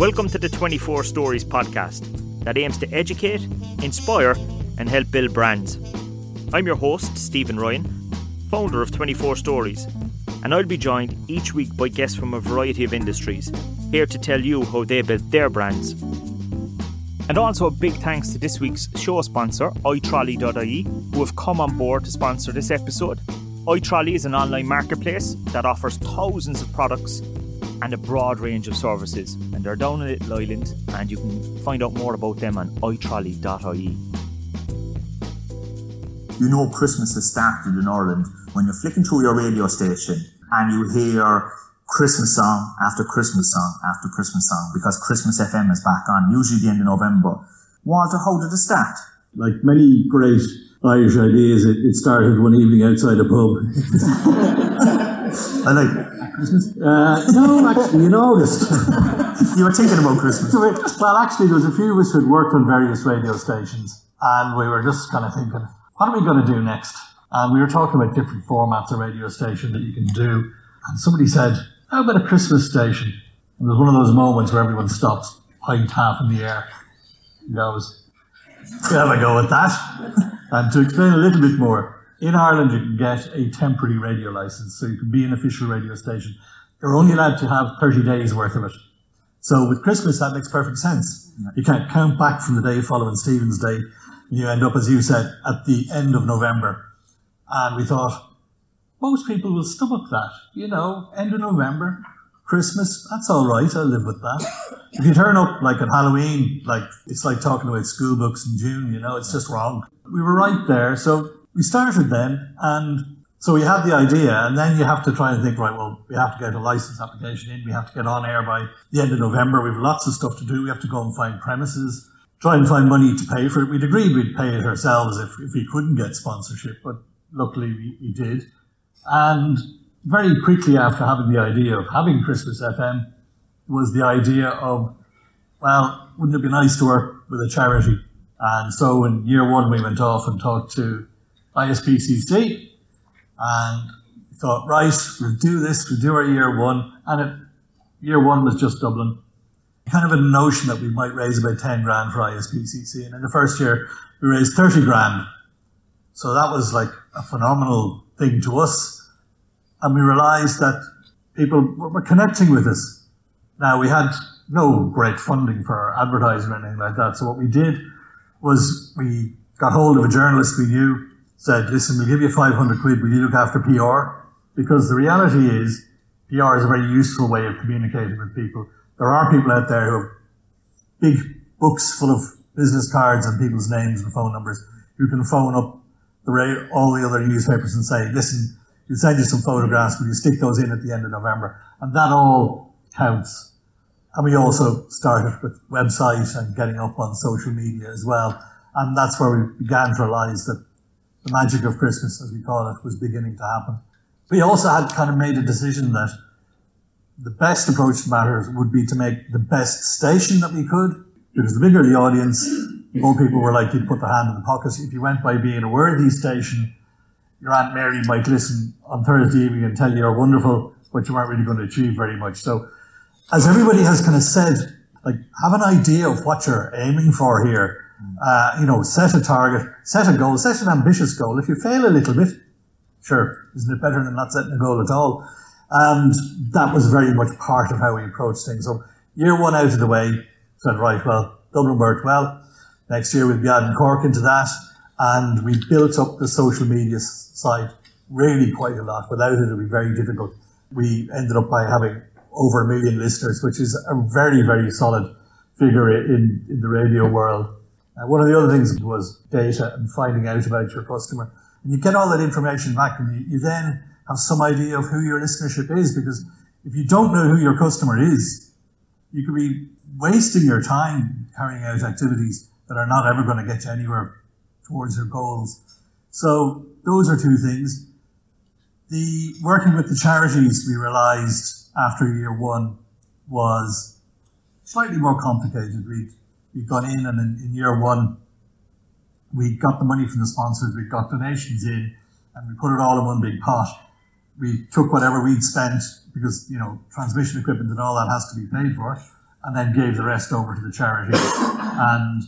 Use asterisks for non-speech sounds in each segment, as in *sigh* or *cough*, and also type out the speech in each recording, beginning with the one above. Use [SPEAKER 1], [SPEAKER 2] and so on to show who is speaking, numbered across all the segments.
[SPEAKER 1] Welcome to the 24 Stories podcast that aims to educate, inspire, and help build brands. I'm your host, Stephen Ryan, founder of 24 Stories, and I'll be joined each week by guests from a variety of industries, here to tell you how they built their brands. And also a big thanks to this week's show sponsor, iTrolley.ie, who have come on board to sponsor this episode. iTrolley is an online marketplace that offers thousands of products and a broad range of services. And they're down in Little Island, and you can find out more about them on itrolley.ie.
[SPEAKER 2] You know Christmas has started in Ireland when you're flicking through your radio station and you hear Christmas song after Christmas song after Christmas song because Christmas FM is back on, usually the end of November. Walter, how did it start?
[SPEAKER 3] Like many great Irish ideas, it, it started one evening outside a pub. *laughs*
[SPEAKER 2] I like Christmas.
[SPEAKER 3] Uh, no, actually, in August. *laughs*
[SPEAKER 2] you were thinking about Christmas.
[SPEAKER 3] well, actually, there was a few of us who'd worked on various radio stations, and we were just kind of thinking, what are we going to do next? And we were talking about different formats of radio station that you can do. And somebody said, how about a Christmas station? And there's one of those moments where everyone stops, pint half in the air, and goes, have a go at that. and to explain a little bit more, in Ireland, you can get a temporary radio license, so you can be an official radio station. You're only allowed to have 30 days worth of it. So with Christmas, that makes perfect sense. You can't count back from the day following Stephen's Day. You end up, as you said, at the end of November. And we thought, most people will stomach that. You know, end of November, Christmas, that's all right. I'll live with that. *laughs* If you turn up like at Halloween, like it's like talking about school books in June, you know, it's just wrong. We were right there. So we started then, and so we had the idea, and then you have to try and think, right, well, we have to get a license application in, we have to get on air by the end of November, we have lots of stuff to do, we have to go and find premises, try and find money to pay for it. We'd agreed we'd pay it ourselves if, if we couldn't get sponsorship, but luckily we, we did. And very quickly after having the idea of having Christmas FM was the idea of, well, wouldn't it be nice to work with a charity? And so in year one, we went off and talked to ISPCC and thought, right, we'll do this, we'll do our year one. And it, year one was just Dublin. Kind of a notion that we might raise about 10 grand for ISPCC. And in the first year, we raised 30 grand. So that was like a phenomenal thing to us. And we realized that people were connecting with us. Now, we had no great funding for advertising or anything like that. So what we did was we got hold of a journalist we knew said, listen, we'll give you 500 quid, will you look after PR? Because the reality is, PR is a very useful way of communicating with people. There are people out there who have big books full of business cards and people's names and phone numbers who can phone up the, all the other newspapers and say, listen, we'll send you some photographs, will you stick those in at the end of November? And that all counts. And we also started with website and getting up on social media as well. And that's where we began to realize that the magic of Christmas, as we call it, was beginning to happen. We also had kind of made a decision that the best approach to matters would be to make the best station that we could, because the bigger the audience, the more people were likely to put their hand in the pocket. If you went by being a worthy station, your Aunt Mary might listen on Thursday evening and tell you you're wonderful, but you weren't really going to achieve very much. So, as everybody has kind of said, like, have an idea of what you're aiming for here uh, you know, set a target, set a goal, set an ambitious goal. If you fail a little bit, sure, isn't it better than not setting a goal at all? And that was very much part of how we approached things. So year one out of the way, said, right, well, Dublin worked well. Next year we'll be adding Cork into that. And we built up the social media side really quite a lot. Without it, it would be very difficult. We ended up by having over a million listeners, which is a very, very solid figure in, in the radio world. Uh, one of the other things was data and finding out about your customer. And you get all that information back and you, you then have some idea of who your listenership is because if you don't know who your customer is, you could be wasting your time carrying out activities that are not ever going to get you anywhere towards your goals. So those are two things. The working with the charities we realized after year one was slightly more complicated. We we got in, and in, in year one, we got the money from the sponsors, we got donations in, and we put it all in one big pot. We took whatever we'd spent because, you know, transmission equipment and all that has to be paid for. and then gave the rest over to the charity. *coughs* and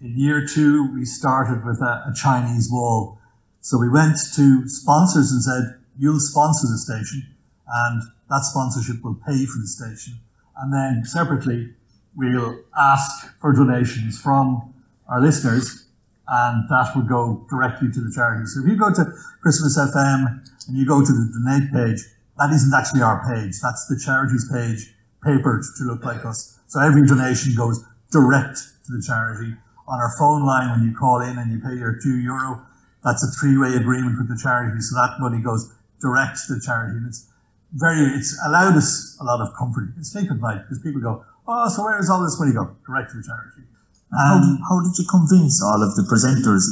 [SPEAKER 3] in year two, we started with a, a Chinese wall. So we went to sponsors and said, you'll sponsor the station and that sponsorship will pay for the station. And then separately, we'll ask for donations from our listeners and that would go directly to the charity. So if you go to Christmas FM and you go to the donate page, that isn't actually our page. That's the charity's page, papered to look like us. So every donation goes direct to the charity. On our phone line, when you call in and you pay your two euro, that's a three-way agreement with the charity. So that money goes direct to the charity. And it's very, it's allowed us a lot of comfort. It's at night because people go, oh, so where does all this money go? Direct to the charity.
[SPEAKER 2] How, did, how did you convince all of the presenters?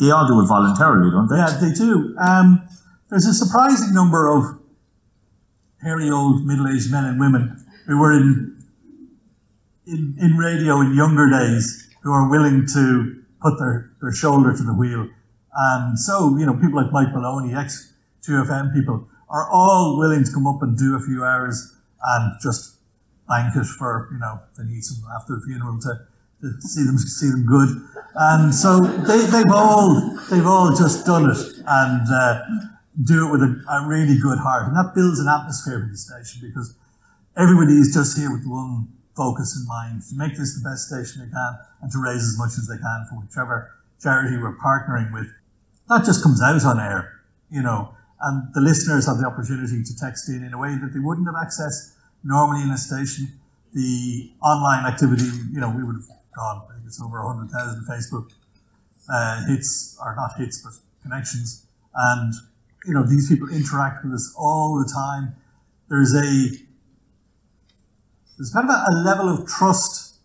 [SPEAKER 2] They all do it voluntarily, don't they?
[SPEAKER 3] Yeah, they do. Um, there's a surprising number of hairy old middle-aged men and women who were in, in, in radio in younger days who are willing to put their, their shoulder to the wheel. And so, you know, people like Mike Maloney, ex-2FM people, are all willing to come up and do a few hours and just bank for, you know, they need some after the funeral to to see them see them good. And so they, they've all they've all just done it and uh, do it with a, a, really good heart, and that builds an atmosphere for the station because everybody is just here with one focus in mind to make this the best station they can and to raise as much as they can for whichever charity we're partnering with. That just comes out on air, you know, and the listeners have the opportunity to text in in a way that they wouldn't have access normally in a station. The online activity, you know, we would have God, I think it's over 100,000 Facebook uh, hits, or not hits, but connections. And, you know, these people interact with us all the time. There's a, there's kind of a, a level of trust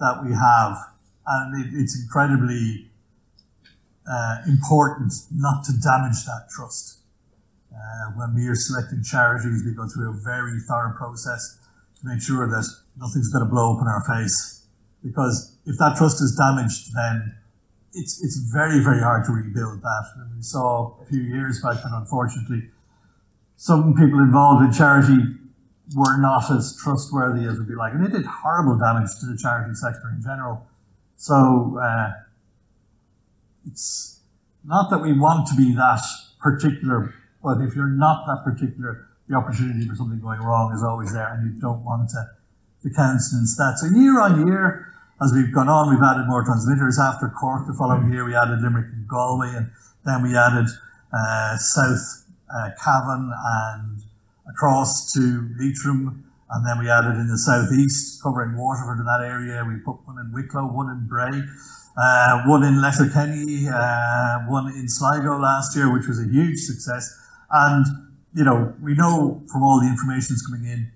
[SPEAKER 3] that we have, and it, it's incredibly uh, important not to damage that trust. Uh, when we are selecting charities, we go through a very thorough process to make sure that nothing's going to blow up in our face because if that trust is damaged, then it's it's very very hard to rebuild that. And we saw a few years back that unfortunately some people involved in charity were not as trustworthy as would be like, and it did horrible damage to the charity sector in general. So uh, it's not that we want to be that particular, but if you're not that particular, the opportunity for something going wrong is always there, and you don't want to to countenance that. So year on year, as we've gone on, we've added more transmitters. After Cork the following year, we added Limerick and Galway, and then we added uh, South uh, Cavan and across to Leitrim, and then we added in the southeast, covering Waterford in that area. We put one in Wicklow, one in Bray, uh, one in Letterkenny, uh, one in Sligo last year, which was a huge success. And you know, we know from all the information that's coming in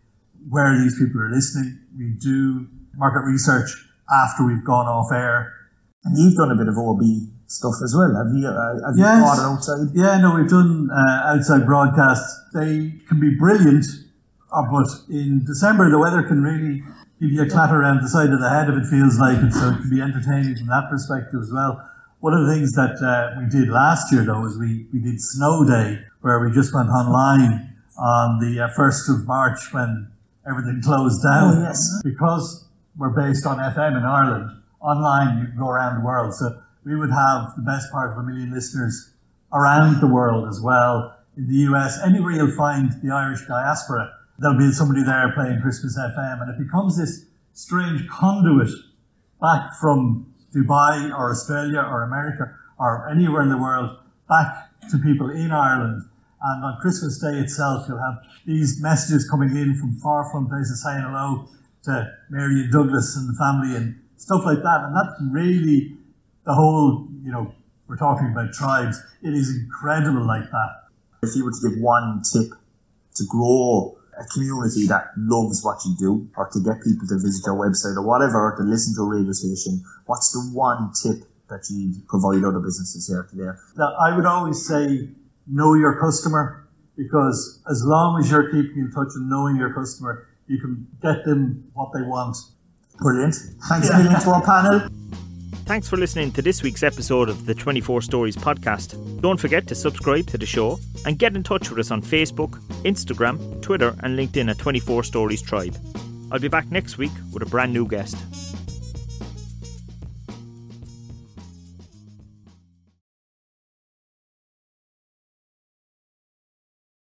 [SPEAKER 3] where these people are listening. We do market research after we've gone off air.
[SPEAKER 2] And you've done a bit of OB stuff as well, have you? Uh, have yes. you brought outside?
[SPEAKER 3] Yeah, no, we've done uh, outside broadcasts. They can be brilliant, uh, but in December the weather can really give you a clatter around the side of the head if it feels like it, so it can be entertaining from that perspective as well. One of the things that uh, we did last year, though, is we, we did Snow Day, where we just went online on the uh, 1st of March when everything *laughs* closed down.
[SPEAKER 2] Oh, yes.
[SPEAKER 3] Because we're based on FM in Ireland. Online, you can go around the world. So we would have the best part of a million listeners around the world as well. In the US, anywhere you'll find the Irish diaspora, there'll be somebody there playing Christmas FM. And it becomes this strange conduit back from Dubai or Australia or America or anywhere in the world back to people in Ireland. And on Christmas Day itself, you'll have these messages coming in from far flung places saying hello to Mary and Douglas and the family and stuff like that. And that's really the whole, you know, we're talking about tribes. It is incredible like that.
[SPEAKER 2] If you were to give one tip to grow a community that loves what you do, or to get people to visit your website or whatever, to listen to a radio station, what's the one tip that you provide other businesses here today?
[SPEAKER 3] Now, I would always say know your customer because as long as you're keeping in touch and knowing your customer, you can get them what they want.
[SPEAKER 2] Brilliant. Thanks a million to our panel.
[SPEAKER 1] Thanks for listening to this week's episode of the 24 Stories podcast. Don't forget to subscribe to the show and get in touch with us on Facebook, Instagram, Twitter, and LinkedIn at 24 Stories Tribe. I'll be back next week with a brand new guest.